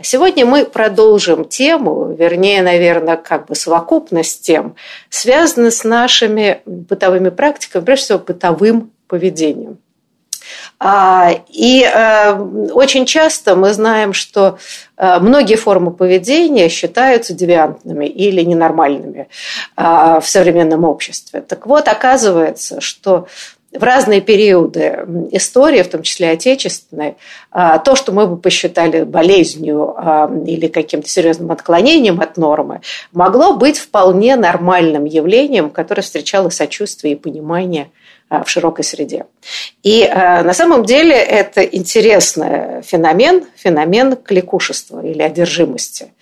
Сегодня мы продолжим тему, вернее, наверное, как бы совокупность тем, связанную с нашими бытовыми практиками, прежде всего бытовым поведением. А, и э, очень часто мы знаем, что э, многие формы поведения считаются девиантными или ненормальными а, в современном обществе. Так вот, оказывается, что в разные периоды истории, в том числе отечественной, а, то, что мы бы посчитали болезнью а, или каким-то серьезным отклонением от нормы, могло быть вполне нормальным явлением, которое встречало сочувствие и понимание а, в широкой среде. И на самом деле это интересный феномен, феномен кликушества или одержимости.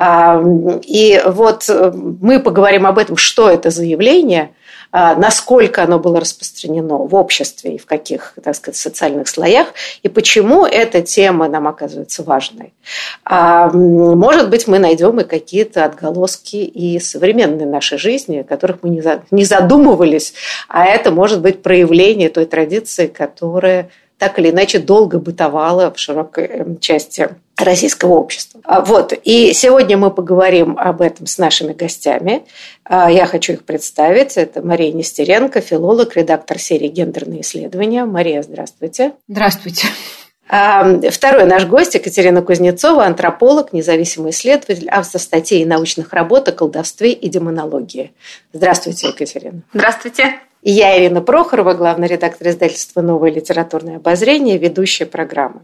И вот э, мы поговорим об этом, что это за явление – насколько оно было распространено в обществе и в каких, так сказать, социальных слоях, и почему эта тема нам оказывается важной. А, может быть, мы найдем и какие-то отголоски и современной нашей жизни, о которых мы не задумывались, а это может быть проявление той традиции, которая так или иначе долго бытовала в широкой эм, части российского общества. А, вот. И сегодня мы поговорим об этом с нашими гостями. А, я хочу их представить. Это Мария Нестеренко, филолог, редактор серии «Гендерные исследования». Мария, здравствуйте. Здравствуйте. А, второй наш гость Екатерина Кузнецова, антрополог, независимый исследователь, автор статей и научных работ о колдовстве и демонологии. Здравствуйте, Екатерина. Здравствуйте. И я, Ирина Прохорова, главный редактор издательства «Новое литературное обозрение», ведущая программы.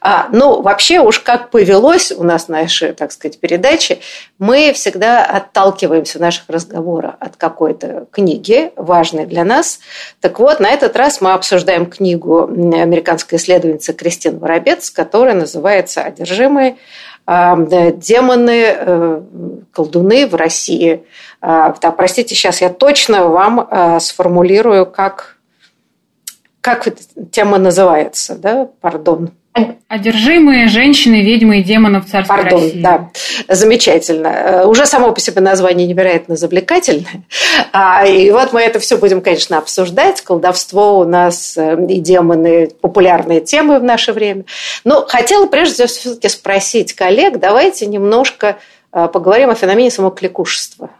А, ну, вообще уж как повелось у нас наши, так сказать, передачи, мы всегда отталкиваемся в наших разговорах от какой-то книги, важной для нас. Так вот, на этот раз мы обсуждаем книгу американской исследовательницы Кристины Воробец, которая называется «Одержимые демоны, э, колдуны в России. А, да, простите, сейчас я точно вам э, сформулирую, как, как тема называется, да, пардон. Одержимые женщины, ведьмы и демоны в царстве Пардон, России. да. Замечательно. Э, уже само по себе название невероятно завлекательное. А, и вот мы это все будем, конечно, обсуждать. Колдовство у нас э, и демоны – популярные темы в наше время. Но хотела прежде всего все-таки спросить коллег, давайте немножко поговорим о феномене самокликушества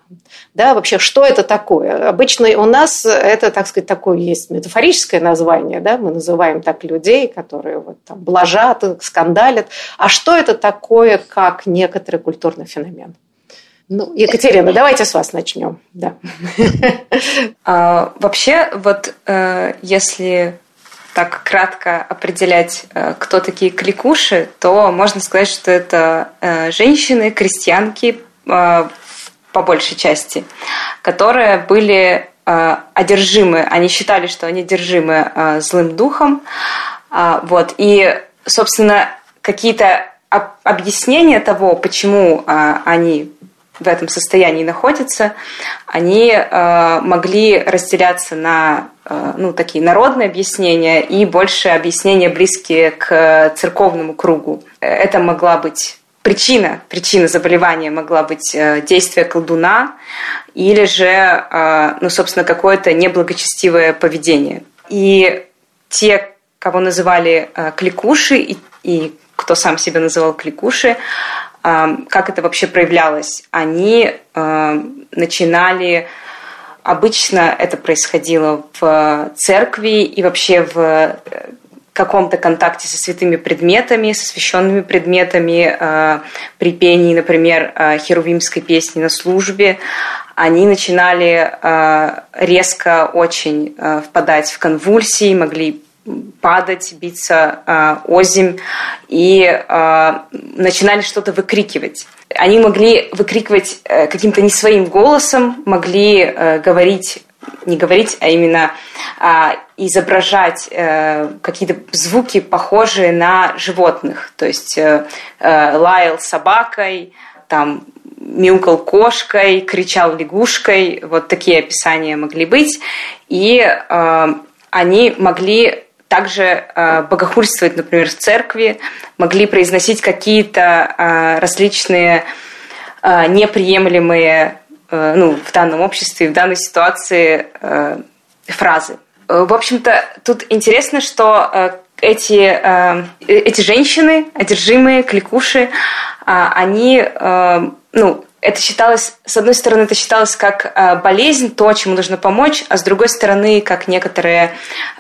да, вообще, что это такое? Обычно у нас это, так сказать, такое есть метафорическое название, да, мы называем так людей, которые вот там блажат, скандалят. А что это такое, как некоторый культурный феномен? Ну, Екатерина, давайте с вас начнем. Да. А, вообще, вот э, если так кратко определять, э, кто такие кликуши, то можно сказать, что это э, женщины, крестьянки, э, по большей части, которые были одержимы, они считали, что они одержимы злым духом. Э, вот. И, собственно, какие-то объяснения того, почему они в этом состоянии находятся, они могли разделяться на ну, такие народные объяснения и больше объяснения близкие к церковному кругу. Это могла быть причина, причина заболевания могла быть э, действие колдуна или же, э, ну, собственно, какое-то неблагочестивое поведение. И те, кого называли э, кликуши, и, и кто сам себя называл кликуши, как это вообще проявлялось? Они начинали Обычно это происходило в церкви и вообще в каком-то контакте со святыми предметами, со священными предметами, э, при пении, например, э, херувимской песни на службе, они начинали э, резко очень э, впадать в конвульсии, могли падать, биться э, озимь и э, начинали что-то выкрикивать. Они могли выкрикивать э, каким-то не своим голосом, могли э, говорить не говорить, а именно а, изображать э, какие-то звуки, похожие на животных. То есть лаял собакой, там мяукал кошкой, кричал лягушкой. Вот такие описания могли быть. И они могли также э, богохульствовать, например, в церкви, могли произносить какие-то э, различные э, неприемлемые ну, в данном обществе, в данной ситуации фразы. В общем-то, тут интересно, что эти, эти женщины, одержимые, кликуши, они ну, это считалось, с одной стороны, это считалось как э, болезнь, то, чему нужно помочь, а с другой стороны, как некоторые,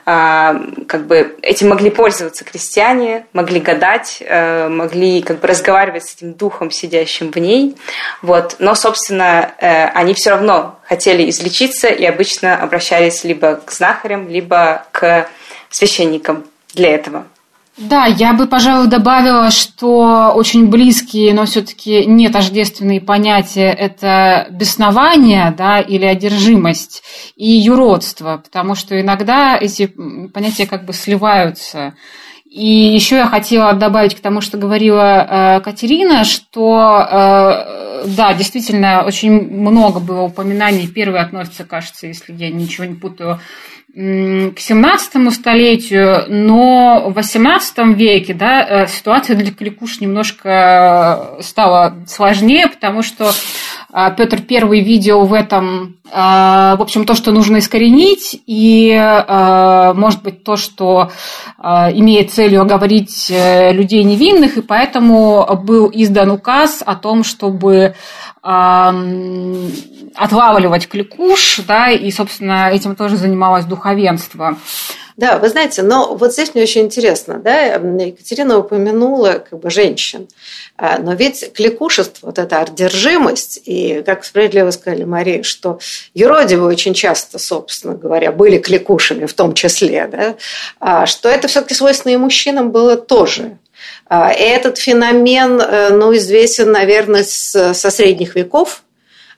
э, как бы, этим могли пользоваться крестьяне, могли гадать, э, могли как бы разговаривать с этим духом, сидящим в ней, вот. Но, собственно, они все равно хотели излечиться и обычно обращались либо к знахарям, либо к священникам для этого. Да, я бы, пожалуй, добавила, что очень близкие, но все-таки не тождественные понятия – это беснование да, или одержимость и юродство, потому что иногда эти понятия как бы сливаются. И еще я хотела добавить к тому, что говорила э, Катерина, что э, да, действительно, очень много было упоминаний. Первый относится, кажется, если я ничего не путаю, к 17 столетию, но в 18 веке да, э, ситуация для кликуш немножко стала сложнее, потому что э, Петр I видел в этом, э, в общем, то, что нужно искоренить, и, может быть, то, что имеет целью оговорить людей невинных, и поэтому был издан указ о том, чтобы отлавливать кликуш, да, и, собственно, этим тоже занималось духовенство. Да, вы знаете, но вот здесь мне очень интересно, да, Екатерина упомянула как бы женщин, а, но ведь кликушество, вот эта одержимость, и, как справедливо сказали Мария, что юродивы очень часто, собственно говоря, были кликушами в том числе, да, а, что это все-таки свойственно и мужчинам было тоже. А, этот феномен, э, ну, известен, наверное, со средних веков,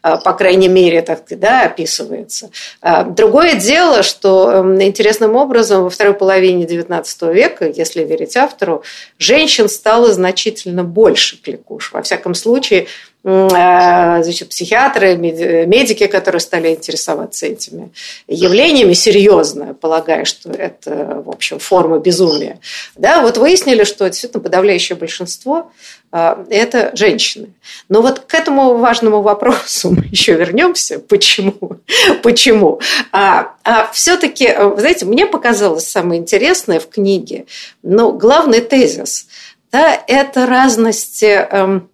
по крайней мере, так да, описывается. А, другое дело, что интересным образом во второй половине XIX века, если верить автору, женщин стало значительно больше кликуш. Во всяком случае, значит, психиатры, медики, которые стали интересоваться этими явлениями серьезно, полагая, что это, в общем, форма безумия, да, вот выяснили, что действительно подавляющее большинство а, это женщины. Но вот к этому важному вопросу мы еще вернемся. Почему? Почему? А, а все-таки, знаете, мне показалось самое интересное в книге, но главный тезис, да, это разность эм,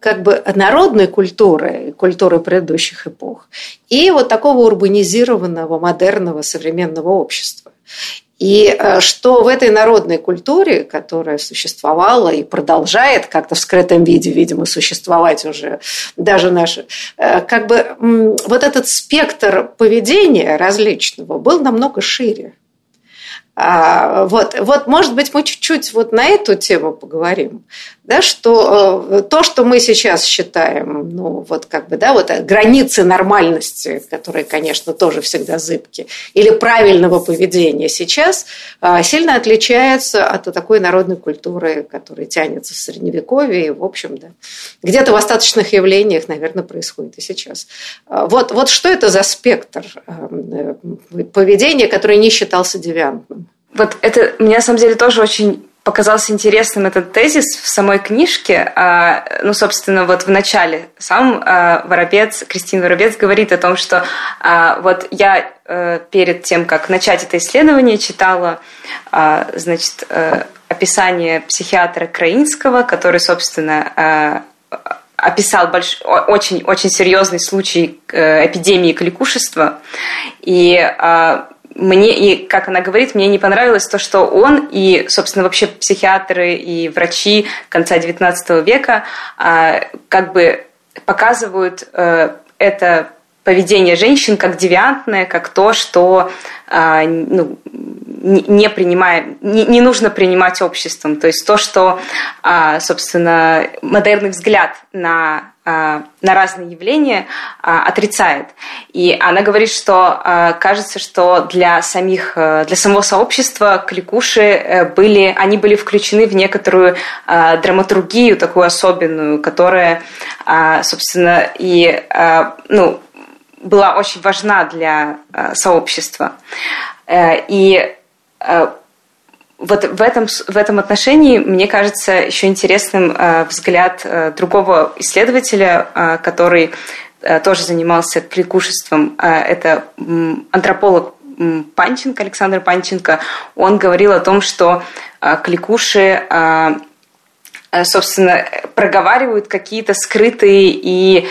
как бы народной культуры, культуры предыдущих эпох, и вот такого урбанизированного, модерного, современного общества. И э, что в этой народной культуре, которая существовала и продолжает как-то в скрытом виде, видимо, существовать уже даже наши, э, как бы вот этот спектр поведения различного был намного шире. А, вот, вот, может быть, мы чуть-чуть вот на эту тему поговорим, да, что э, то, что мы сейчас считаем, ну, вот как бы, да, вот границы нормальности, которые, конечно, тоже всегда зыбки, или правильного поведения сейчас, а, сильно отличается от такой народной культуры, которая тянется в Средневековье, и, в общем, да, где-то в остаточных явлениях, наверное, происходит и сейчас. Вот, вот что это за спектр э, поведения, который не считался девиантным? Вот это мне на самом деле тоже очень показался интересным этот тезис в самой книжке. А, ну, собственно, вот в начале сам а, Воробец, Кристин Воробец говорит о том, что а, вот я э, перед тем, как начать это исследование, читала, значит, э, описание психиатра Краинского, который, собственно, описал больш... очень, очень серьезный случай э, эпидемии кликушества. И мне, и как она говорит, мне не понравилось то, что он и, собственно, вообще психиатры и врачи конца XIX века как бы показывают это поведение женщин как девиантное, как то, что а, ну, не принимая, не, не нужно принимать обществом. То есть то, что, а, собственно, модерный взгляд на, на разные явления отрицает. И она говорит, что кажется, что для, самих, для самого сообщества кликуши э, были, они были включены в некоторую драматургию такую особенную, которая, собственно, и ну, была очень важна для сообщества. Э, и э, вот в этом, в этом отношении мне кажется еще интересным взгляд другого исследователя, который тоже занимался кликушеством. Это антрополог Панченко, Александр Панченко. Он говорил о том, что кликуши собственно, проговаривают какие-то скрытые и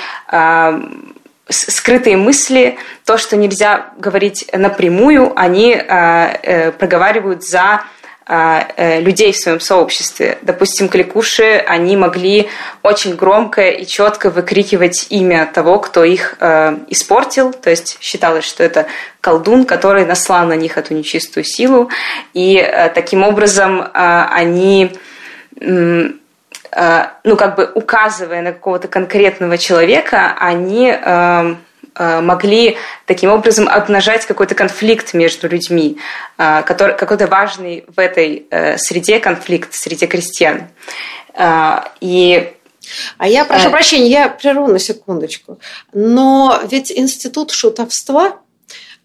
скрытые мысли, то, что нельзя говорить напрямую, они э, э, проговаривают за э, людей в своем сообществе. Допустим, кликуши, они могли очень громко и четко выкрикивать имя того, кто их испортил, то есть считалось, что это колдун, который наслал на них эту нечистую силу, и таким образом они Э, ну, как бы указывая на какого-то конкретного человека, они э, э, могли таким образом обнажать какой-то конфликт между людьми, который, какой-то важный в этой среде конфликт, среде крестьян. И а я прошу прощения, я прерву на секундочку. Но ведь институт шутовства а,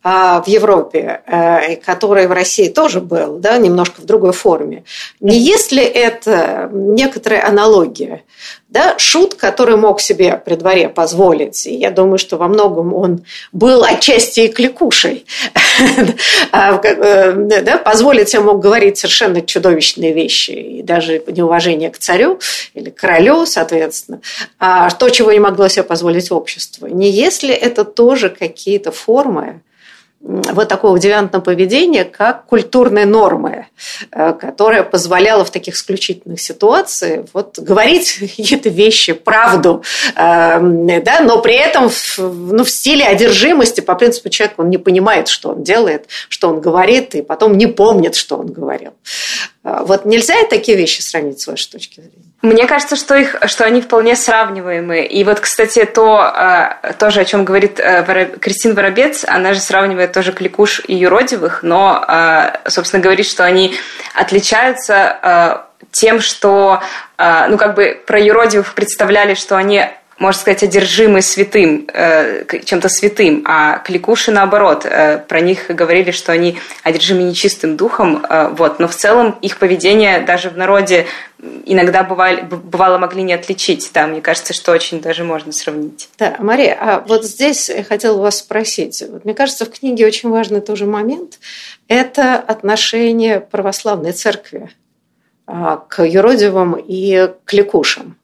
в Европе, э, который в России тоже был, да, немножко в другой форме. Не если это некоторая аналогия, да, шут, который мог себе при дворе позволить, и я думаю, что во многом он был отчасти и кликушей, а, э, позволить себе мог говорить совершенно чудовищные вещи, и даже неуважение к царю или королю, соответственно, а то, чего не могло себе позволить общество. Не если это тоже какие-то формы, вот такого девиантного поведения, как культурные нормы, э, которая позволяла в таких исключительных ситуациях вот, говорить какие-то вещи, правду, э, да, но при этом в, ну, в стиле одержимости, по принципу человек, он не понимает, что он делает, что он говорит, и потом не помнит, что он говорил. Э, вот нельзя такие вещи сравнить с вашей точки зрения? Мне кажется, что, их, что они вполне сравниваемы. И вот, кстати, то, а, тоже, о чем говорит э, Кристин Воробец, она же сравнивает тоже кликуш и юродивых, но, а, собственно, говорит, что они отличаются тем, что, ну, как бы про юродивых представляли, что они можно сказать, одержимы святым, э, чем-то святым, а кликуши наоборот, э, про них говорили, что они одержимы нечистым духом, э, вот, но в целом их поведение даже в народе иногда бывали, бывало могли не отличить, да, мне кажется, что очень даже можно сравнить. Да, Мария, а вот здесь я хотела вас спросить, вот, мне кажется, в книге очень важный тоже момент, это отношение православной церкви а, к юродивым и к ликушам.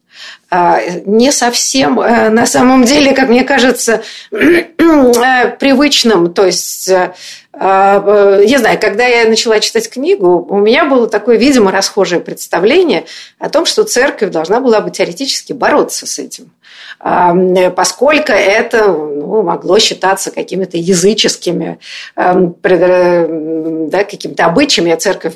А, не совсем э, на самом деле, как мне кажется, э, привычным. То есть, э, я знаю, когда я начала читать книгу, у меня было такое, видимо, расхожее представление о том, что церковь должна была бы теоретически бороться с этим поскольку это ну, могло считаться какими-то языческими да, какими-то обычаями. Церковь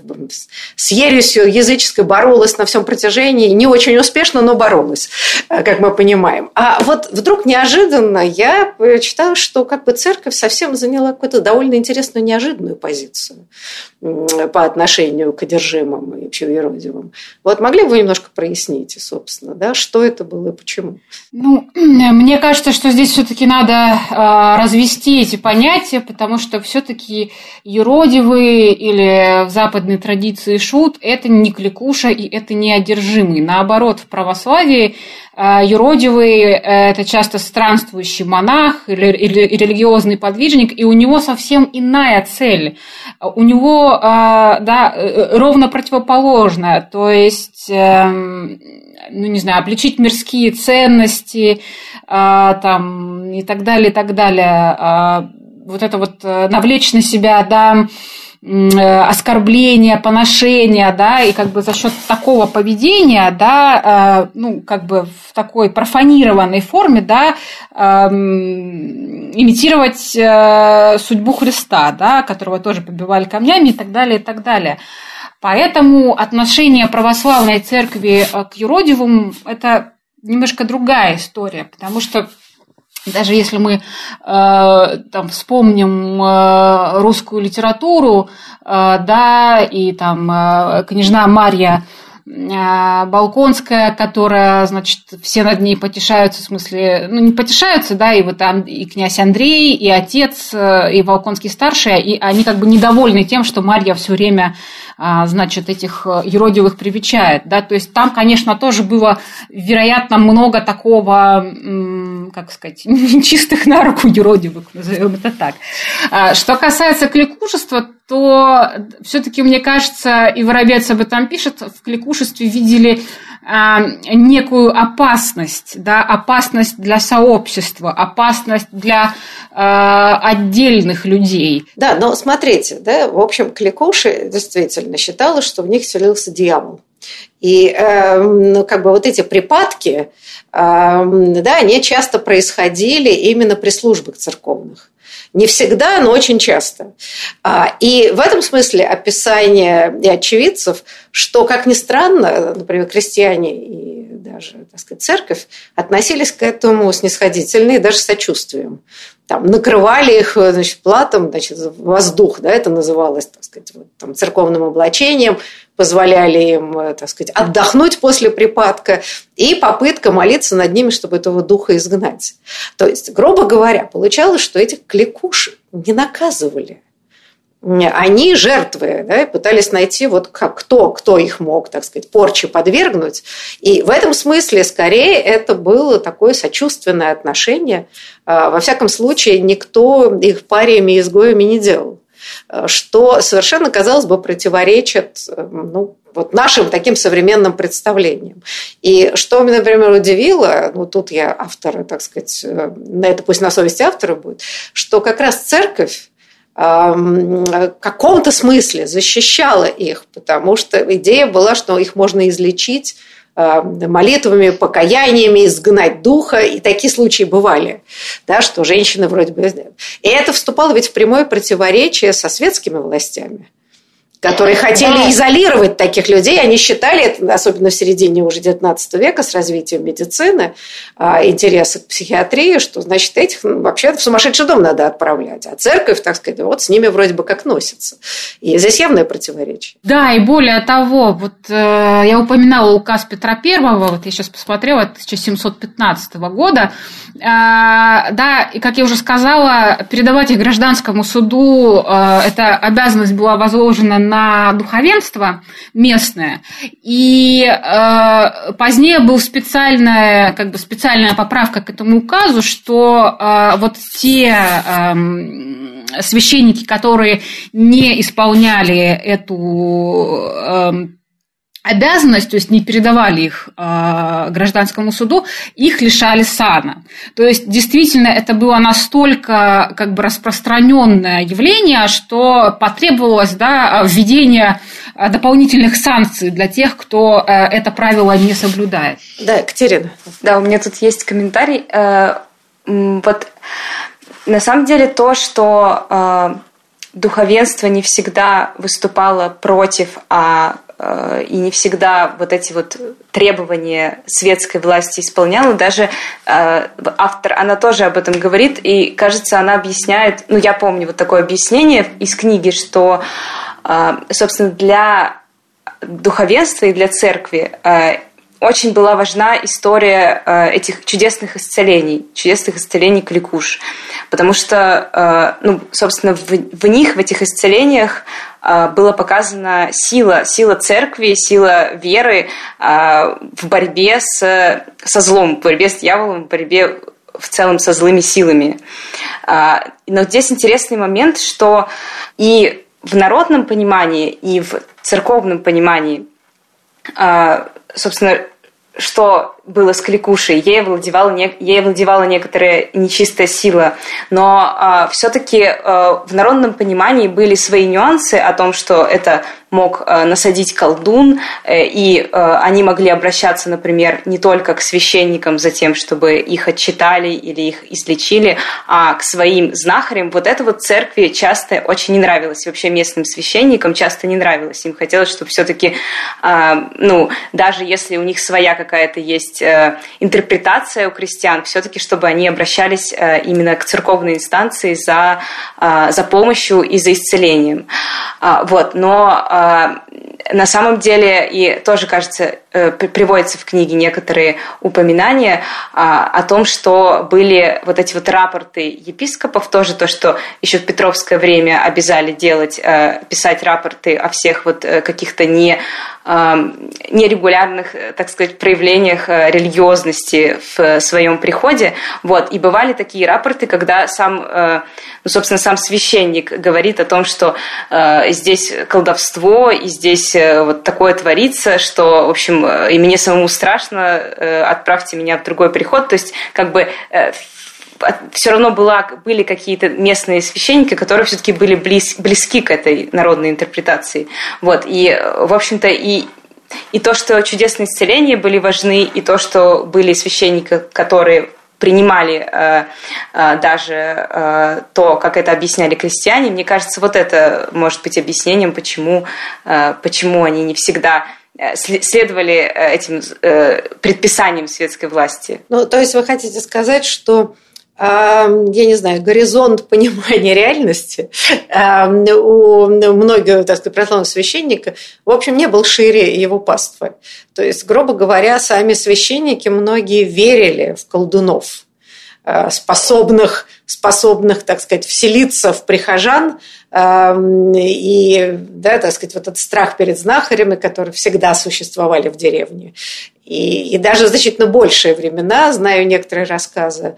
с ересью языческой боролась на всем протяжении, не очень успешно, но боролась, э, как мы понимаем. А вот вдруг неожиданно я читаю, что как бы церковь совсем заняла какую-то довольно интересную неожиданную позицию по отношению к одержимым и пчеловиродивым. Вот могли бы вы немножко прояснить, собственно, да, что это было и почему? Ну, мне кажется, что здесь все-таки надо э, развести эти понятия, потому что все-таки юродивые или в западной традиции шут – это не кликуша и это не одержимый. Наоборот, в православии э, юродивый – это часто странствующий монах или, или религиозный подвижник, и у него совсем иная цель. У него а, да, э, ровно противоположное. То есть, эм, ну, не знаю, обличить мирские ценности а, там, и так далее, и так далее. А, вот это вот навлечь на себя, да, оскорбления, поношения, да, и как бы за счет такого поведения, да, ну, как бы в такой профанированной форме, да, имитировать судьбу Христа, да, которого тоже побивали камнями и так далее, и так далее. Поэтому отношение православной церкви к юродивым – это немножко другая история, потому что даже если мы э, там, вспомним э, русскую литературу, э, да, и там э, княжна Марья э, Балконская, которая, значит, все над ней потешаются, в смысле, ну, не потешаются, да, и вот и князь Андрей, и отец, э, и Балконский старший, и они как бы недовольны тем, что Марья все время а, значит, этих э, юродивых привечает. Да? То есть там, конечно, тоже было, вероятно, много такого, как сказать, чистых на руку юродивых, назовем это так. А, что касается кликушества, то все-таки, мне кажется, и Воробец об этом пишет, в кликушестве видели а, некую опасность, да, опасность для сообщества, опасность для э, отдельных людей. Да, но смотрите, да, в общем, кликуши действительно считала, что в них селился дьявол. И э, ну, как бы вот эти припадки, э, да, они часто происходили именно при службах церковных. Не всегда, но очень часто. А, и в этом смысле описание и очевидцев, что, как ни странно, например, крестьяне и даже, так сказать, церковь относились к этому снисходительно и даже сочувствием. Там, накрывали их значит, платом, значит, воздух, да, это называлось, так сказать, вот, там, церковным облачением, позволяли им, э, так сказать, отдохнуть после припадка, и попытка молиться над ними, чтобы этого духа изгнать. То есть, грубо говоря, получалось, что этих кликуш не наказывали. Они жертвы, да, пытались найти вот как, кто, кто их мог, так сказать, порче подвергнуть. И в этом смысле, скорее, это было такое сочувственное отношение. А, во всяком случае, никто их париями изгоями не делал. Э, что совершенно, казалось бы, противоречит э, ну, вот нашим таким современным представлениям. И что меня, например, удивило, ну тут я автора, так сказать, э, на это пусть на совести автора будет, что как раз церковь в каком-то смысле защищала их, потому что идея была, что их можно излечить молитвами, покаяниями изгнать духа, и такие случаи бывали, да, что женщины вроде бы... И это вступало ведь в прямое противоречие со светскими властями которые хотели да. изолировать таких людей. Они считали, особенно в середине уже XIX века с развитием медицины, а, интересы к психиатрии, что, значит, этих ну, вообще в сумасшедший дом надо отправлять. А церковь, так сказать, вот с ними вроде бы как носится. И здесь явное противоречие. Да, и более того, вот э, я упоминала указ Петра Первого, вот я сейчас посмотрела, 1715 года, э, да, и, как я уже сказала, передавать их гражданскому суду, э, эта обязанность была возложена на духовенство местное, и э, позднее был специальная, как бы специальная поправка к этому указу, что э, вот те э, священники, которые не исполняли эту э, обязанность, то есть не передавали их э, гражданскому суду, их лишали сана. То есть действительно это было настолько как бы распространенное явление, что потребовалось да, введение дополнительных санкций для тех, кто э, это правило не соблюдает. Да, Екатерина. Да, у меня тут есть комментарий. Э, вот на самом деле то, что э, духовенство не всегда выступало против, а и не всегда вот эти вот требования светской власти исполняла. Даже э, автор, она тоже об этом говорит, и, кажется, она объясняет, ну, я помню вот такое объяснение из книги, что, э, собственно, для духовенства и для церкви очень была важна история этих чудесных исцелений, чудесных исцелений кликуш. Потому что, ну, собственно, в, в них, в этих исцелениях была показана сила, сила церкви, сила веры а, в борьбе с, со злом, в борьбе с дьяволом, в борьбе в целом со злыми силами. А, но здесь интересный момент, что и в народном понимании, и в церковном понимании, собственно, что было с кликушей. Ей владевала, не, ей владевала некоторая нечистая сила. Но э, все-таки э, в народном понимании были свои нюансы о том, что это мог э, насадить колдун, э, и э, они могли обращаться, например, не только к священникам за тем, чтобы их отчитали или их излечили, а к своим знахарям. Вот это вот церкви часто очень не нравилось, вообще местным священникам часто не нравилось. Им хотелось, чтобы все-таки, ну, даже если у них своя какая-то есть интерпретация у крестьян, все-таки, чтобы они обращались именно к церковной инстанции за, за помощью и за исцелением. Вот. Но а, на самом деле, и тоже, кажется, э, приводятся в книге некоторые упоминания а, о том, что были вот эти вот рапорты епископов, тоже то, что еще в Петровское время обязали делать, э, писать рапорты о всех вот э, каких-то не нерегулярных, так сказать, проявлениях религиозности в своем приходе. Вот. И бывали такие рапорты, когда сам, ну, собственно, сам священник говорит о том, что здесь колдовство, и здесь вот такое творится, что, в общем, и мне самому страшно, отправьте меня в другой приход. То есть, как бы все равно была, были какие-то местные священники, которые все-таки были близ, близки к этой народной интерпретации. Вот. И, в общем-то, и, и то, что чудесные исцеления были важны, и то, что были священники, которые принимали э, э, даже э, то, как это объясняли крестьяне, мне кажется, вот это может быть объяснением, почему, э, почему они не всегда э, следовали э, этим предписаниям светской власти. Ну, то есть вы хотите сказать, что я не знаю, горизонт понимания реальности у многих, так сказать, православных священников, в общем, не был шире его паствы. То есть, грубо говоря, сами священники многие верили в колдунов, э, способных, способных, так сказать, вселиться в прихожан, и, да, так сказать, вот этот страх перед знахарями, которые всегда существовали в деревне. И, и даже значительно большие времена, знаю некоторые рассказы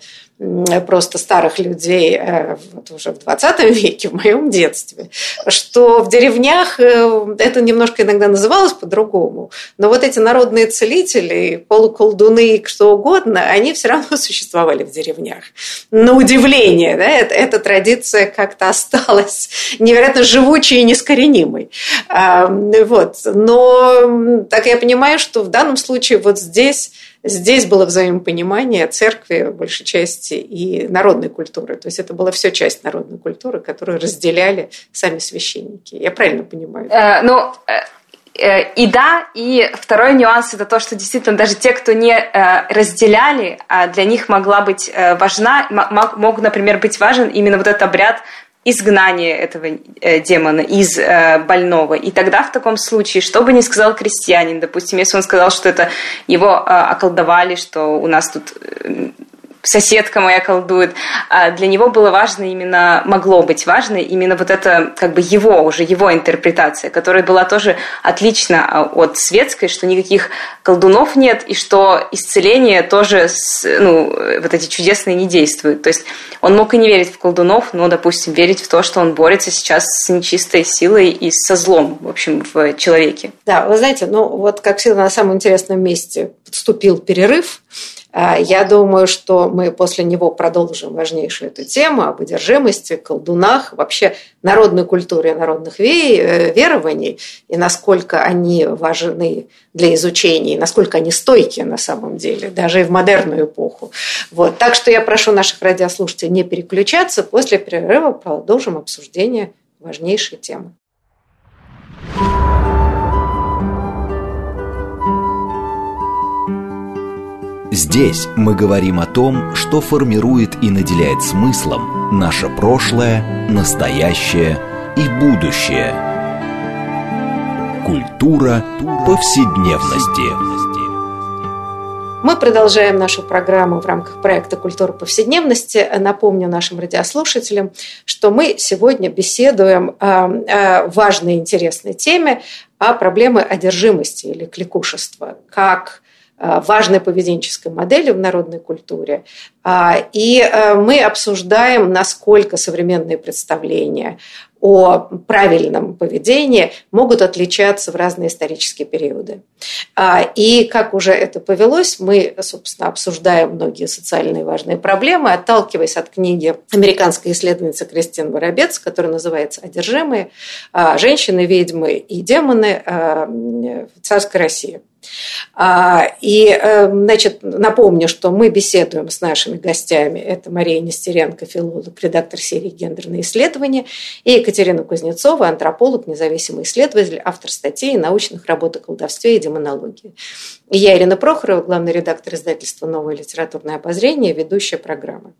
просто старых людей э, вот уже в 20 веке, в моем детстве, что в деревнях э, это немножко иногда называлось по-другому, но вот эти народные целители, полуколдуны, что угодно, они все равно существовали в деревнях. На удивление, да, это, эта традиция как-то осталась невероятно живучей и нескоренимой. Вот. Но так я понимаю, что в данном случае вот здесь Здесь было взаимопонимание церкви, большей части, и народной культуры. То есть это была все часть народной культуры, которую разделяли сами священники. Я правильно понимаю? Э, ну, э, э, и да, и второй нюанс это то, что действительно даже те, кто не э, разделяли, а для них могла быть важна, мог, например, быть важен именно вот этот обряд изгнание этого э, демона из э, больного. И тогда в таком случае, что бы ни сказал крестьянин, допустим, если он сказал, что это его э, околдовали, что у нас тут соседка моя колдует. А для него было важно именно, могло быть важно именно вот это, как бы его, уже его интерпретация, которая была тоже отлична а, от светской, что никаких колдунов нет, и что исцеление тоже, ну, вот эти чудесные не действуют. То есть он мог и не верить в колдунов, но, допустим, верить в то, что он борется сейчас с нечистой силой и со злом, в общем, в человеке. Да, вы знаете, ну вот как всегда на самом интересном месте подступил перерыв, я думаю, что мы после него продолжим важнейшую эту тему об одержимости, колдунах, вообще народной культуре, народных э, верований, и насколько они важны для изучения, и насколько они стойкие на самом деле, даже и в модерную эпоху. Вот. Так что я прошу наших радиослушателей не переключаться. После перерыва продолжим обсуждение важнейшей темы. Здесь мы говорим о том, что формирует и наделяет смыслом наше прошлое, настоящее и будущее. Культура повседневности. Мы продолжаем нашу программу в рамках проекта «Культура повседневности». Напомню нашим радиослушателям, что мы сегодня беседуем о важной и интересной теме о проблеме одержимости или кликушества, как важной поведенческой модели в народной культуре. А, и э, мы обсуждаем, насколько современные представления о правильном поведении могут отличаться в разные исторические периоды. А, и как уже это повелось, мы, собственно, обсуждаем многие социальные важные проблемы, отталкиваясь от книги американской исследовательницы Кристин Воробец, которая называется «Одержимые. А, женщины, ведьмы и демоны в царской России». А, и, э, значит, напомню, что мы беседуем с нашими гостями. Это Мария Нестеренко, филолог, редактор серии «Гендерные исследования», и Екатерина Кузнецова, антрополог, независимый исследователь, автор статей и научных работ о колдовстве и демонологии. Я, Ирина Прохорова, главный редактор издательства «Новое литературное обозрение», ведущая программы.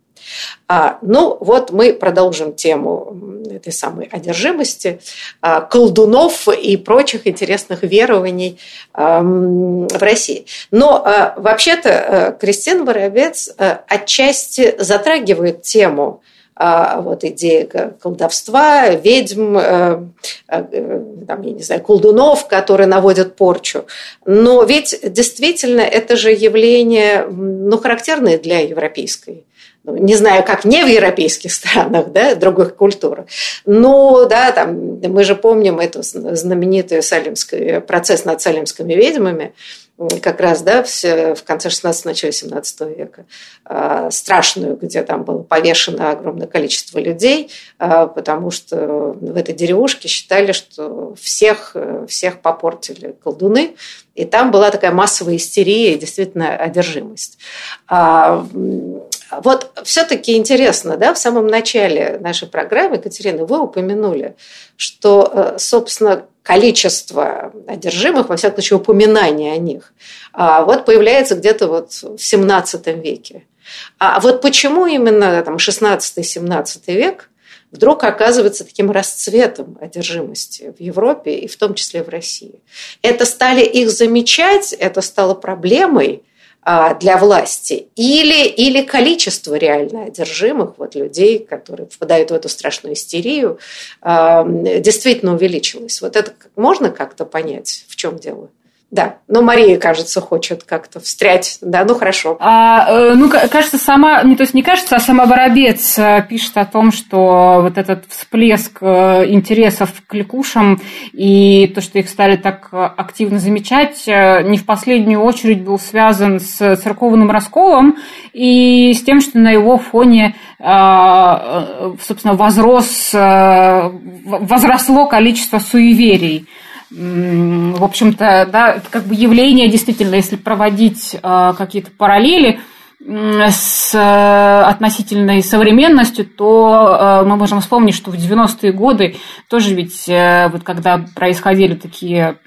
А, ну, вот мы продолжим тему этой самой одержимости, а, колдунов и прочих интересных верований а, в России. Но а, вообще-то а, Кристина Воробец а, отчасти затрагивает тему вот идеи колдовства, ведьм, э, э, там, я не знаю, колдунов, которые наводят порчу. Но ведь действительно это же явление ну, характерное для европейской ну, не знаю, как не в европейских странах, да, других культур, но, да, там, мы же помним эту знаменитую салимскую, процесс над салимскими ведьмами, как раз да, в конце 16 начале 17 века, а, страшную, где там было повешено огромное количество людей, а, потому что в этой деревушке считали, что всех, всех попортили колдуны, и там была такая массовая истерия и действительно одержимость. Вот все-таки интересно, да, в самом начале нашей программы, Екатерина, вы упомянули, что, э, собственно, количество одержимых, во всяком случае, упоминания о них, а, вот появляется где-то вот в 17 веке. А вот почему именно там 16-17 век вдруг оказывается таким расцветом одержимости в Европе и в том числе в России? Это стали их замечать, это стало проблемой, для власти, или, или количество реально одержимых вот, людей, которые впадают в эту страшную истерию, а, действительно увеличилось. Вот это можно как-то понять, в чем дело? Да, но Мария, кажется, хочет как-то встрять. Да, ну хорошо. А, э, ну, кажется, сама, не то есть не кажется, а сама Воробец э, пишет о том, что вот этот всплеск э, интересов к кликушам и то, что их стали так активно замечать, не в последнюю очередь был связан с церковным расколом и с тем, что на его фоне, собственно, возрос, возросло количество суеверий в общем-то, да, как бы явление действительно, если проводить э, какие-то параллели с э, относительной современностью, то э, мы можем вспомнить, что в 90-е годы тоже ведь, вот когда происходили такие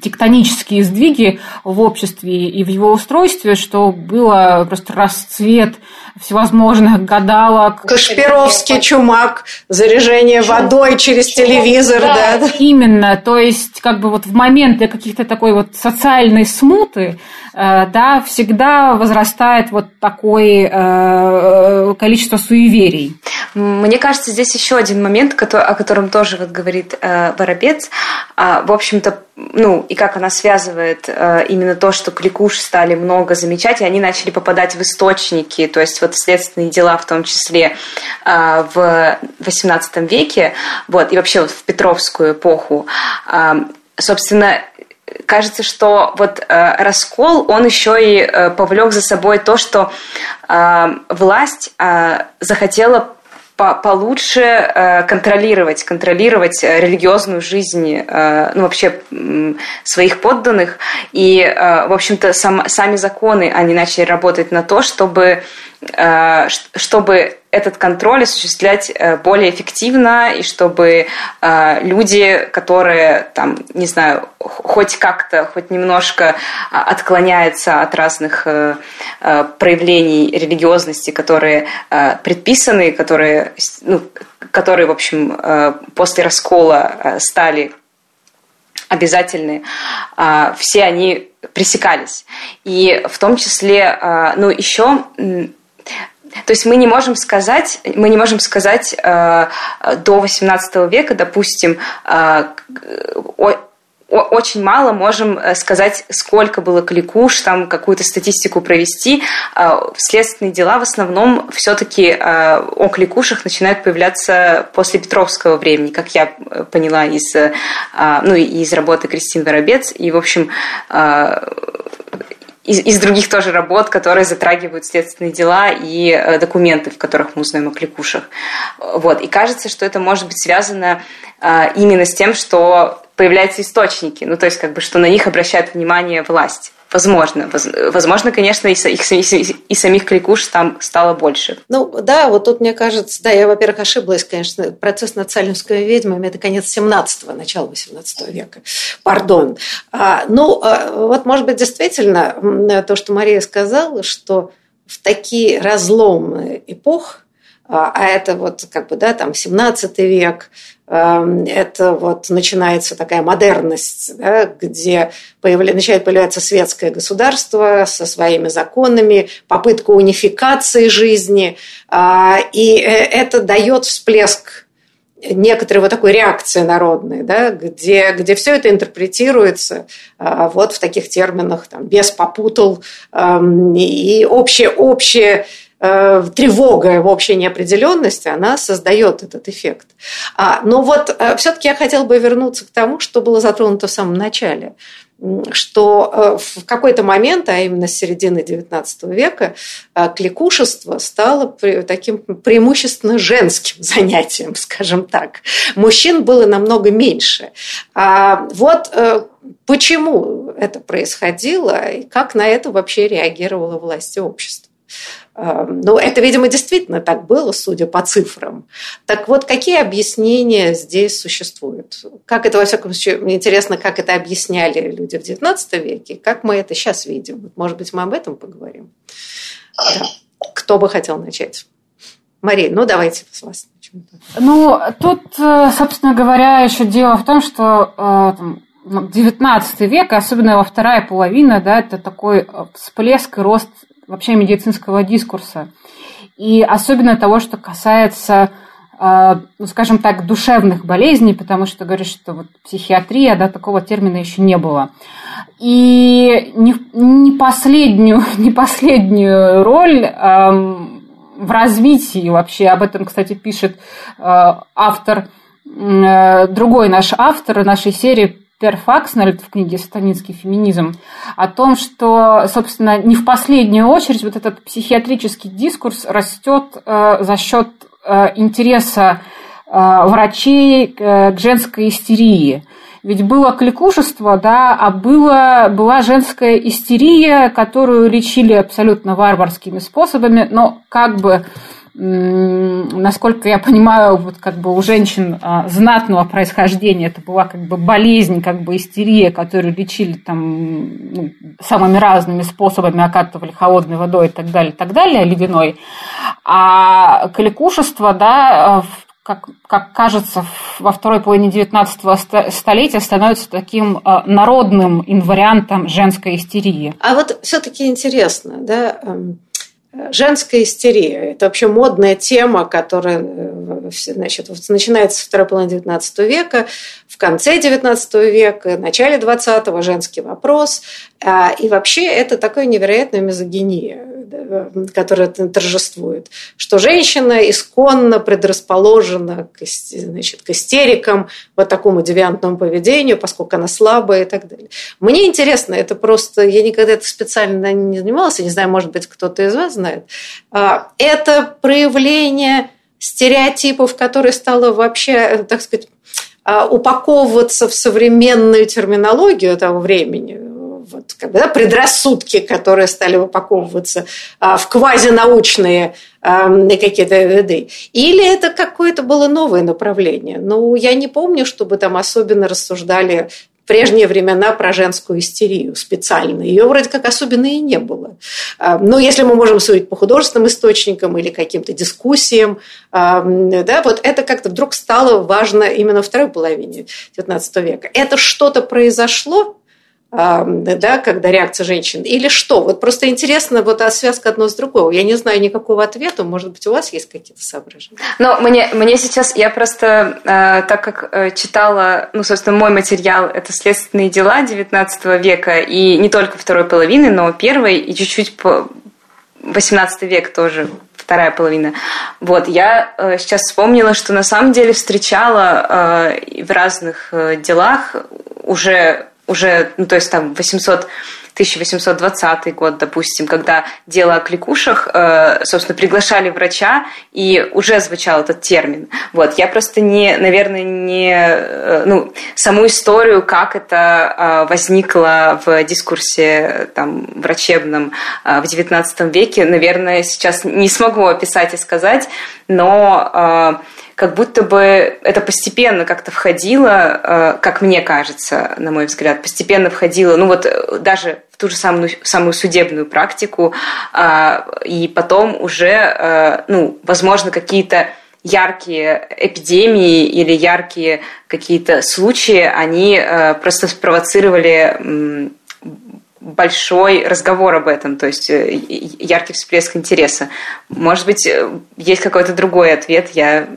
тектонические сдвиги в обществе и в его устройстве, что было просто расцвет всевозможных гадалок. Кашпировский чумак, заряжение Чум... водой через Чум... телевизор. Да, да, именно. То есть, как бы вот в моменты каких-то такой вот социальной смуты, э, да, всегда возрастает вот такое э, количество суеверий. Мне кажется, здесь еще один момент, о котором тоже вот говорит э, Воробец. А, в общем-то, ну, и как она связывает именно то, что кликуш стали много замечать, и они начали попадать в источники, то есть вот следственные дела в том числе а, в XVIII веке, вот, и вообще вот в Петровскую эпоху, а, собственно, кажется, что вот э, раскол, он еще и э, повлек за собой то, что э, власть захотела получше э, контролировать, контролировать э, религиозную жизнь, э, ну, вообще своих подданных. И, в общем-то, сам, сами законы, они начали работать на то, чтобы, чтобы этот контроль осуществлять э, более эффективно и чтобы э, люди, которые там, не знаю, хоть как-то, хоть немножко а, отклоняются от разных э, проявлений религиозности, которые предписаны, которые, ну, которые, в общем, после раскола стали обязательны, все они пресекались. И в том числе, ну, еще то есть мы не можем сказать, мы не можем сказать э, до XVIII века, допустим, э, о, очень мало можем э, сказать, сколько было кликуш, там какую-то статистику провести. Следственные дела в основном все-таки о кликушах начинают появляться после Петровского времени, как я поняла из, ну, из работы Кристин Воробец. И, в общем, из, из других тоже работ, которые затрагивают следственные дела и э, документы, в которых мы узнаем о кликушах. Вот. И кажется, что это может быть связано э, именно с тем, что появляются источники, ну то есть как бы, что на них обращает внимание власть. Возможно. Возможно, конечно, и, и, и самих кликуш там стало больше. Ну, да, вот тут, мне кажется, да, я, во-первых, ошиблась, конечно, процесс над сальмскими ведьмами – это конец 17-го, начало 18 века. Пардон. А, ну, а, вот, может быть, действительно, то, что Мария сказала, что в такие разломные эпох, а, а это вот как бы, да, там 17 век, это вот начинается такая модерность, да, где появля... начинает появляться светское государство со своими законами, попытка унификации жизни, а, и э, это дает всплеск некоторой вот такой реакции народной, да, где, где все это интерпретируется а, вот в таких терминах, там, без попутал, эм, и общее, общее Э, тревога в общей неопределенности, она создает этот эффект. А, но вот э, все-таки я хотела бы вернуться к тому, что было затронуто в самом начале что э, в какой-то момент, а именно с середины XIX века, кликушество стало таким преимущественно женским занятием, скажем так. Мужчин было намного меньше. А вот почему это происходило и как на это вообще реагировала власть и общество? Эм, ну, это, видимо, действительно так было, судя по цифрам. Так вот, какие объяснения здесь существуют? Как это, во всяком случае, мне интересно, как это объясняли люди в XIX веке, как мы это сейчас видим. Может быть, мы об этом поговорим? Да. Кто бы хотел начать? Мария, ну давайте с вас. Ну, тут, э, собственно говоря, еще дело в том, что э, век, особенно его вторая половина, да, это такой э, всплеск и рост вообще медицинского дискурса. И особенно того, что касается, э, ну, скажем так, душевных болезней, потому что говоришь, что вот психиатрия, да, такого термина еще не было. И не, не, последнюю, не последнюю роль эм, в развитии вообще, об этом, кстати, пишет э, автор, э, другой наш автор нашей серии Пер Факснер в книге «Сатанинский феминизм» о том, что, собственно, не в последнюю очередь вот этот психиатрический дискурс растет э, за счет э, интереса э, врачей к женской истерии. Ведь было кликушество, да, а было, была женская истерия, которую лечили абсолютно варварскими способами, но как бы насколько я понимаю, вот как бы у женщин а, знатного происхождения это была как бы болезнь, как бы истерия, которую лечили там ну, самыми разными способами, окатывали холодной водой и так далее, и так далее, ледяной. А кликушество, да, как, как кажется, во второй половине XIX столетия становится таким а, народным инвариантом женской истерии. А вот все-таки интересно, да, эм, Женская истерия – это вообще модная тема, которая э, значит, начинается со второй половины XIX века, в конце XIX века, в начале XX – женский вопрос. А, и вообще это такая невероятная мизогиния которая торжествует, что женщина исконно предрасположена к, значит, к истерикам, вот такому девиантному поведению, поскольку она слабая и так далее. Мне интересно, это просто, я никогда это специально не занималась, я не знаю, может быть, кто-то из вас знает. А, это проявление стереотипов, которые стало вообще, так сказать, а, упаковываться в современную терминологию того времени, вот, да, предрассудки, которые стали упаковываться а, в квазинаучные а, какие-то виды. Или это какое-то было новое направление. Ну, я не помню, чтобы там особенно рассуждали в прежние времена про женскую истерию специально. Ее вроде как особенно и не было. А, но если мы можем судить по художественным источникам или каким-то дискуссиям, а, да, вот это как-то вдруг стало важно именно второй половине XIX века. Это что-то произошло, да, когда реакция женщин, или что? Вот просто интересно, вот а связка одно с другого. Я не знаю никакого ответа, может быть, у вас есть какие-то соображения? Но мне, мне сейчас, я просто, э, так как э, читала, ну, собственно, мой материал – это «Следственные дела» XIX века, и не только второй половины, но первой, и чуть-чуть по 18 век тоже, вторая половина. Вот, я э, сейчас вспомнила, что на самом деле встречала э, в разных э, делах уже уже, ну, то есть там 800 1820 год, допустим, когда дело о кликушах, э, собственно, приглашали врача, и уже звучал этот термин. Вот, я просто не, наверное, не, э, ну, саму историю, как это э, возникло в дискурсе там, врачебном в XIX веке, наверное, сейчас не смогу описать и сказать, но как будто бы это постепенно как-то входило, э, как мне кажется, на мой взгляд, постепенно входило, ну вот э, даже в ту же самую, самую судебную практику, а, и потом уже, э, ну, возможно, какие-то яркие эпидемии или яркие какие-то случаи, они просто спровоцировали большой разговор об этом, то есть яркий всплеск интереса. Может быть, есть какой-то другой ответ, я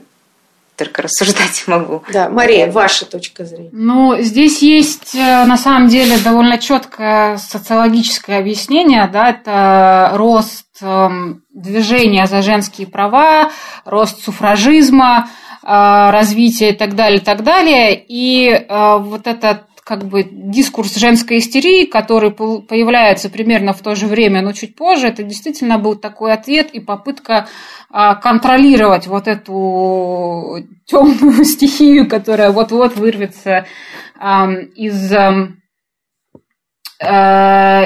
только рассуждать могу. Да, Мария, ваша точка зрения. Ну, здесь есть э, на самом деле довольно четкое социологическое объяснение, да, это рост эм, движения за женские права, рост суфражизма, э, развитие и так далее, и так далее. И э, вот этот как бы дискурс женской истерии, который появляется примерно в то же время, но чуть позже, это действительно был такой ответ и попытка а, контролировать вот эту темную стихию, которая вот-вот вырвется из э,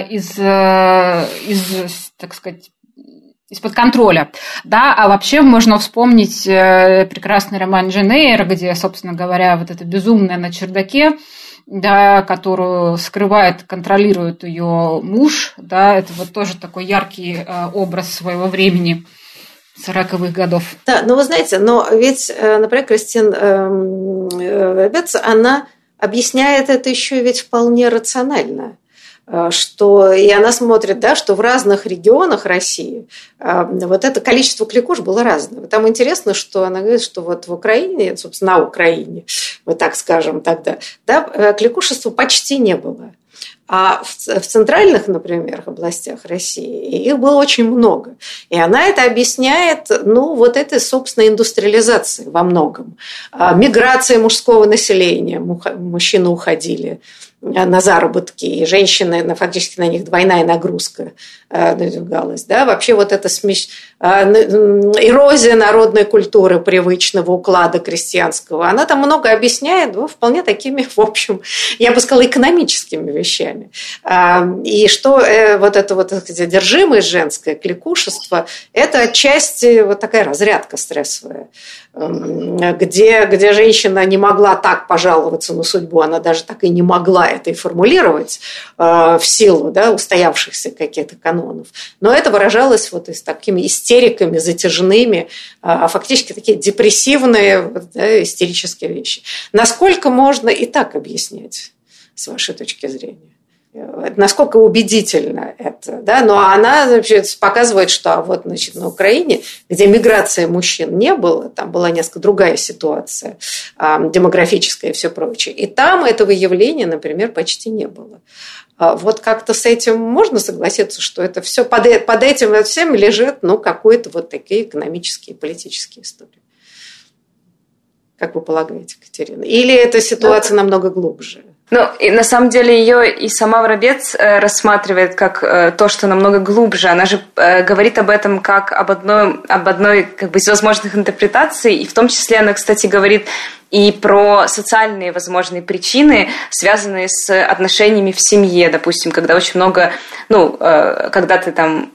из, э, из, так сказать, из-под контроля. Да, а вообще можно вспомнить э, прекрасный роман Джен Эйр, где, собственно говоря, вот это безумное на чердаке, да, которую скрывает, контролирует ее муж, да, это вот тоже такой яркий э, образ своего времени. 40-х годов. Да, но вы знаете, но ведь, э, например, Кристин Бетц, эм, она объясняет это еще ведь вполне рационально. Э, что и она смотрит, да, что в разных регионах России э, вот это количество кликуш было разное. Там интересно, что она говорит, что вот в Украине, собственно, на Украине, мы так скажем тогда, да, э, кликушества почти не было. А в, центральных, например, областях России их было очень много. И она это объясняет, ну, вот этой, собственно, индустриализацией во многом. А, миграция мужского населения, мужчины уходили на заработки, и женщины, на, фактически на них двойная нагрузка э, надвигалась. Да? Вообще вот эта смесь, э, эрозия народной культуры привычного уклада крестьянского, она там много объясняет ну, вполне такими, в общем, я бы сказала, экономическими вещами. А, и что э, вот это вот одержимость женское, кликушество, это отчасти вот такая разрядка стрессовая, эм, где, где женщина не могла так пожаловаться на судьбу, она даже так и не могла это и формулировать э, в силу да, устоявшихся каких-то канонов. Но это выражалось вот с такими истериками затяжными, а, а фактически такие депрессивные да, истерические вещи. Насколько можно и так объяснять, с вашей точки зрения? Насколько убедительно это, да, но она значит, показывает, что а вот, значит, на Украине, где миграции мужчин не было, там была несколько другая ситуация, демографическая и все прочее, и там этого явления, например, почти не было. А вот как-то с этим можно согласиться, что это все под, э, под этим всем лежит, ну, какие-то вот такие экономические и политические истории. Как вы полагаете, Катерина? Или эта ситуация да. намного глубже? Ну, и на самом деле ее и сама Воробец э, рассматривает как э, то, что намного глубже. Она же э, говорит об этом как об одной, об одной как бы, из возможных интерпретаций. И в том числе она, кстати, говорит и про социальные возможные причины, связанные с отношениями в семье, допустим, когда очень много, ну, когда ты там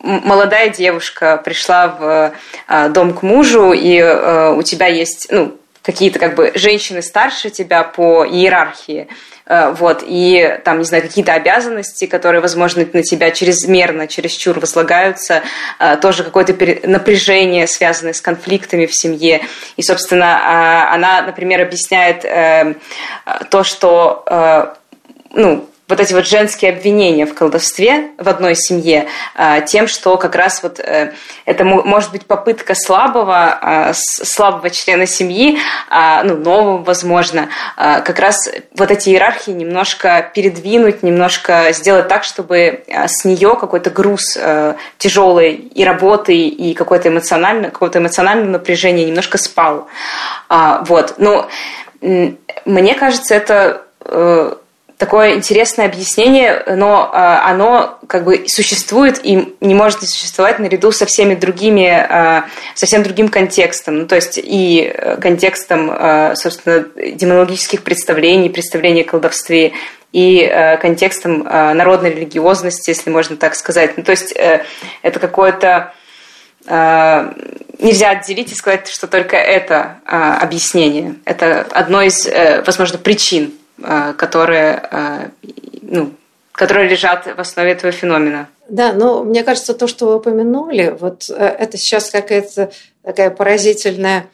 молодая девушка пришла в дом к мужу, и у тебя есть, ну, какие-то как бы женщины старше тебя по иерархии, э, вот, и там, не знаю, какие-то обязанности, которые, возможно, на тебя чрезмерно, чересчур возлагаются, э, тоже какое-то напряжение, связанное с конфликтами в семье. И, собственно, а, она, например, объясняет э, то, что ну, вот эти вот женские обвинения в колдовстве в одной семье а, тем, что как раз вот э, это может быть попытка слабого, а, слабого члена семьи, а, ну, нового, возможно, как раз вот эти иерархии немножко передвинуть, немножко сделать так, чтобы с нее какой-то груз э, тяжелый и работы, и какое-то эмоциональное, какое-то эмоциональное напряжение немножко спал. Вот. Ну, мне кажется, это э, такое интересное объяснение, но э, оно как бы существует и не может не существовать наряду со всеми другими, э, совсем другим контекстом. Ну, то есть и э, контекстом, собственно, демонологических представлений, представлений о колдовстве, и контекстом народной религиозности, если можно так сказать. Ну, то есть это какое-то нельзя отделить и сказать, что только это объяснение. Это одно из, возможно, причин Э, которые, э, ну, которые лежат в основе этого феномена. Да, но мне кажется, то, что вы упомянули, вот э, это сейчас какая-то такая поразительная,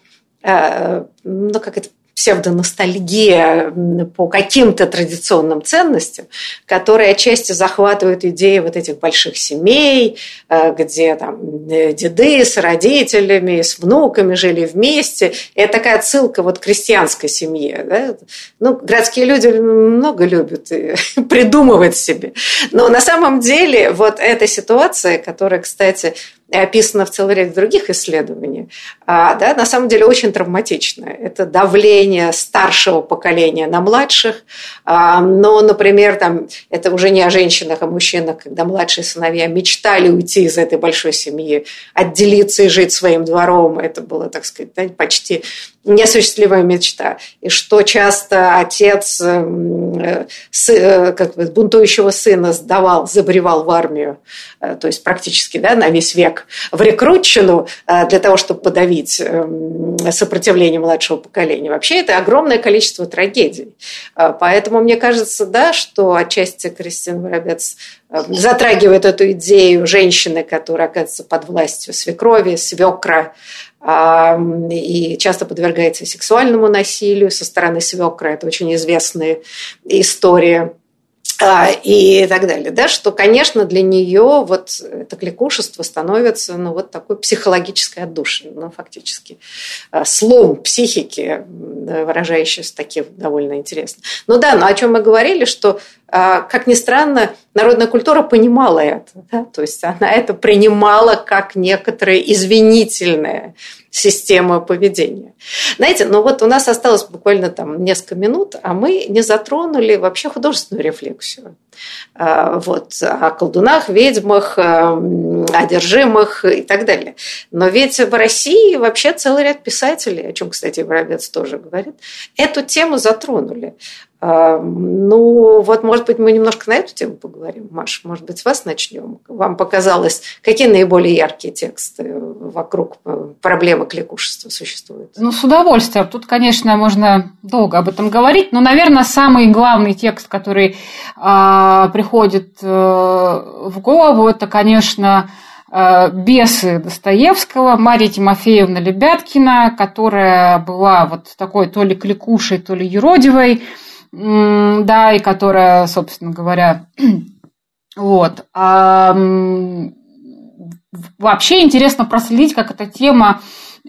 ну, как это псевдоностальгия по каким-то традиционным ценностям, которые отчасти захватывают идеи вот этих больших семей, э, где там э, деды с родителями, с внуками жили вместе. Это такая отсылка вот к крестьянской семье. Да? Ну, городские люди много любят придумывать себе. Но на самом деле вот эта ситуация, которая, кстати, описано в целый ряд других исследований, а, да, на самом деле очень травматичное. Это давление старшего поколения на младших. А, но, например, там, это уже не о женщинах, а о мужчинах, когда младшие сыновья мечтали уйти из этой большой семьи, отделиться и жить своим двором. Это было, так сказать, почти неосуществимая мечта. И что часто отец э, э, как бы, бунтующего сына сдавал, забревал в армию, э, то есть практически да, на весь век, в рекрутчину для того, чтобы подавить сопротивление младшего поколения. Вообще это огромное количество трагедий. Поэтому мне кажется, да, что отчасти Кристина Воробец затрагивает эту идею женщины, которая оказывается под властью свекрови, свекра, и часто подвергается сексуальному насилию со стороны свекра. Это очень известная история а, и так далее, да, что, конечно, для нее вот это кликушество становится, ну, вот такой психологической отдушиной, ну, фактически. А, слом психики, выражающийся таким довольно интересно. Ну да, но о чем мы говорили, что, а, как ни странно, народная культура понимала это, да, то есть она это принимала как некоторое извинительное система поведения. Знаете, ну вот у нас осталось буквально там несколько минут, а мы не затронули вообще художественную рефлексию. А, вот, о колдунах, ведьмах, одержимых и так далее. Но ведь в России вообще целый ряд писателей, о чем, кстати, Воробец тоже говорит, эту тему затронули. Ну, вот, может быть, мы немножко на эту тему поговорим. Маш, может быть, с вас начнем. Вам показалось, какие наиболее яркие тексты вокруг э, проблемы кликушества существуют? Ну, с удовольствием. Тут, конечно, можно долго об этом говорить, но, наверное, самый главный текст, который э, приходит э, в голову, это, конечно, э, «Бесы» Достоевского, Мария Тимофеевна Лебяткина, которая была вот такой то ли кликушей, то ли юродивой, да, и которая, собственно говоря, вот. А, вообще интересно проследить, как эта тема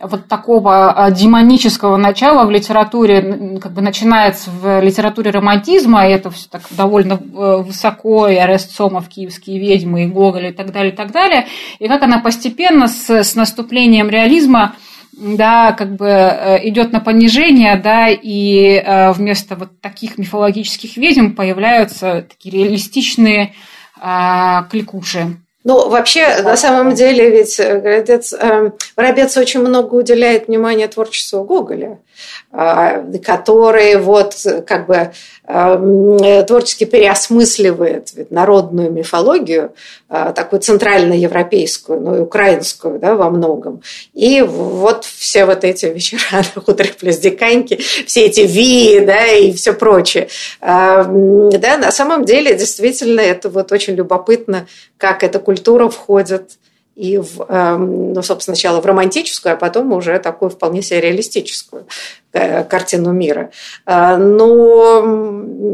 вот такого а, демонического начала в литературе как бы начинается в литературе романтизма, и это все так довольно э, высоко, и Арест Сомов, Киевские ведьмы, и Гоголь, и так далее, и так далее, и как она постепенно с, с наступлением реализма да, как бы э, идет на понижение, да, и э, вместо вот таких мифологических ведьм появляются такие реалистичные а, кликуши. Ну, вообще, на самом деле, ведь Воробец, э, Воробец очень много уделяет внимания творчеству Гоголя. А, который вот как бы а, творчески переосмысливает народную мифологию, а, такую центральноевропейскую, ну и украинскую да, во многом. И вот все вот эти вечера на хуторе плюс диканьки, все эти ви, да, и все прочее. Да, на самом деле, действительно, это вот очень любопытно, как эта культура входит и, в, эм, ну, собственно, сначала в романтическую, а потом уже такую вполне себе реалистическую э, картину мира. Э, но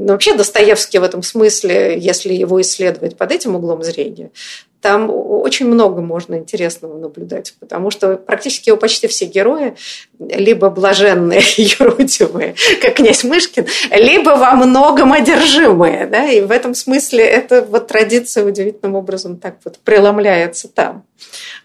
вообще Достоевский в этом смысле, если его исследовать под этим углом зрения, там очень много можно интересного наблюдать, потому что практически его почти все герои либо блаженные, юродивые, как князь Мышкин, либо во многом одержимые. Да? И в этом смысле эта вот традиция удивительным образом так вот преломляется там.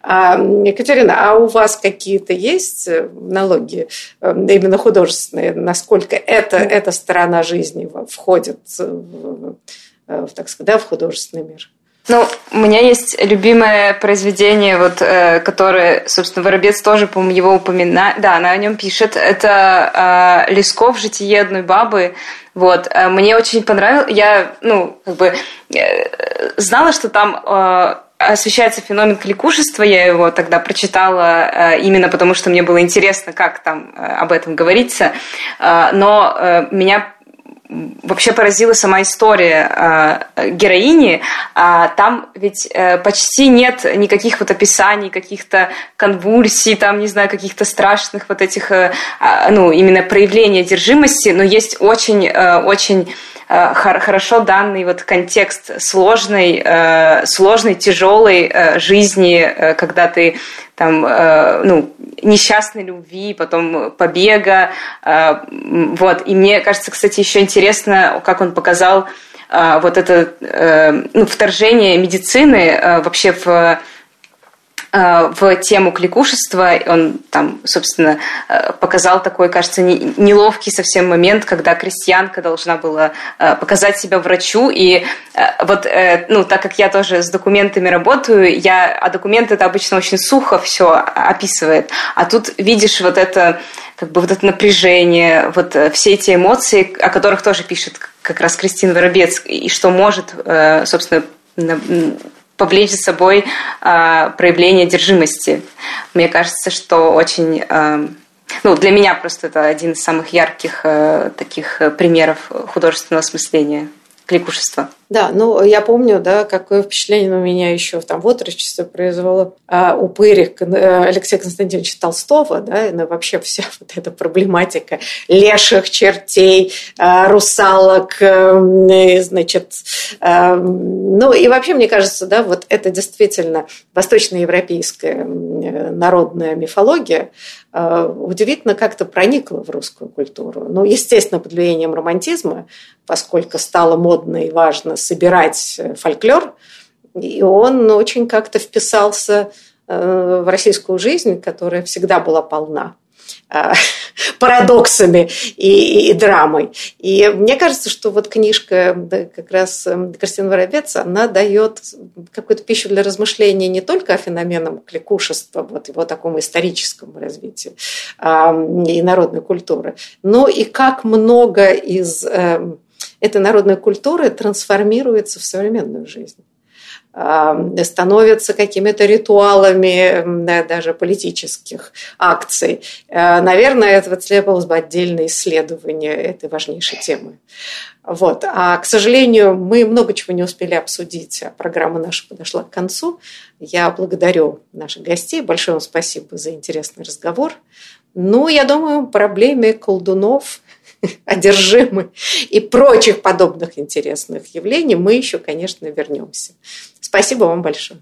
А, Екатерина, а у вас какие-то есть налоги э, именно художественные? Насколько это, эта сторона жизни входит в, в, так сказать, да, в художественный мир? Ну, у меня есть любимое произведение, вот, э, которое, собственно, Воробец тоже, по-моему, его упоминает. Да, она о нем пишет. Это э, Лесков «Житие одной бабы». Вот. Э, мне очень понравилось. Я, ну, как бы э, знала, что там э, освещается феномен кликушества. Я его тогда прочитала э, именно потому, что мне было интересно, как там э, об этом говорится. Э, но меня вообще поразила сама история э, героини. А там ведь э, почти нет никаких вот описаний, каких-то конвульсий, там, не знаю, каких-то страшных вот этих, э, а, ну, именно проявлений одержимости, но есть очень, очень хорошо данный вот контекст сложной, сложной, тяжелой жизни, когда ты там, э, ну, несчастной любви, потом побега, э, вот. И мне кажется, кстати, еще интересно, как он показал э, вот это э, ну, вторжение медицины э, вообще в Э, в тему кликушества. Он там, собственно, э, показал такой, кажется, неловкий совсем момент, когда крестьянка должна была э, показать себя врачу. И вот, ну, так как я тоже с документами работаю, я, а документы это обычно очень сухо все описывает. А тут видишь вот это как бы вот это напряжение, вот все эти эмоции, о которых тоже пишет как раз Кристина Воробец, и что может, собственно, повлечь за собой э, проявление одержимости. Мне кажется, что очень... Э, ну, для меня просто это один из самых ярких э, таких примеров художественного осмысления кликушества. Да, ну я помню, да, какое впечатление на меня еще там в отрочестве произвело а, упырик э, Алексея Константиновича Толстого, да, и ну, вообще вся вот эта проблематика леших, чертей, а, русалок, а, значит, а, ну и вообще, мне кажется, да, вот это действительно восточноевропейская народная мифология, а, удивительно как-то проникла в русскую культуру. Ну, естественно, под влиянием романтизма, поскольку стало модно и важно собирать э, фольклор, и он очень как-то вписался э, в российскую жизнь, которая всегда была полна э, парадоксами и, и драмой. И мне кажется, что вот книжка как раз Кристина Воробец, она дает какую-то пищу для размышления не только о феноменах кликушества, вот его такому историческому развитию и народной культуры, но и как много из этой народной культуры трансформируется в современную жизнь становятся какими-то ритуалами да, даже политических акций. Э, наверное, это требовалось бы отдельное исследование этой важнейшей темы. Вот. А, к сожалению, мы много чего не успели обсудить. Программа наша подошла к концу. Я благодарю наших гостей. Большое вам спасибо за интересный разговор. Ну, я думаю, проблеме колдунов одержимы и прочих подобных интересных явлений, мы еще, конечно, вернемся. Спасибо вам большое.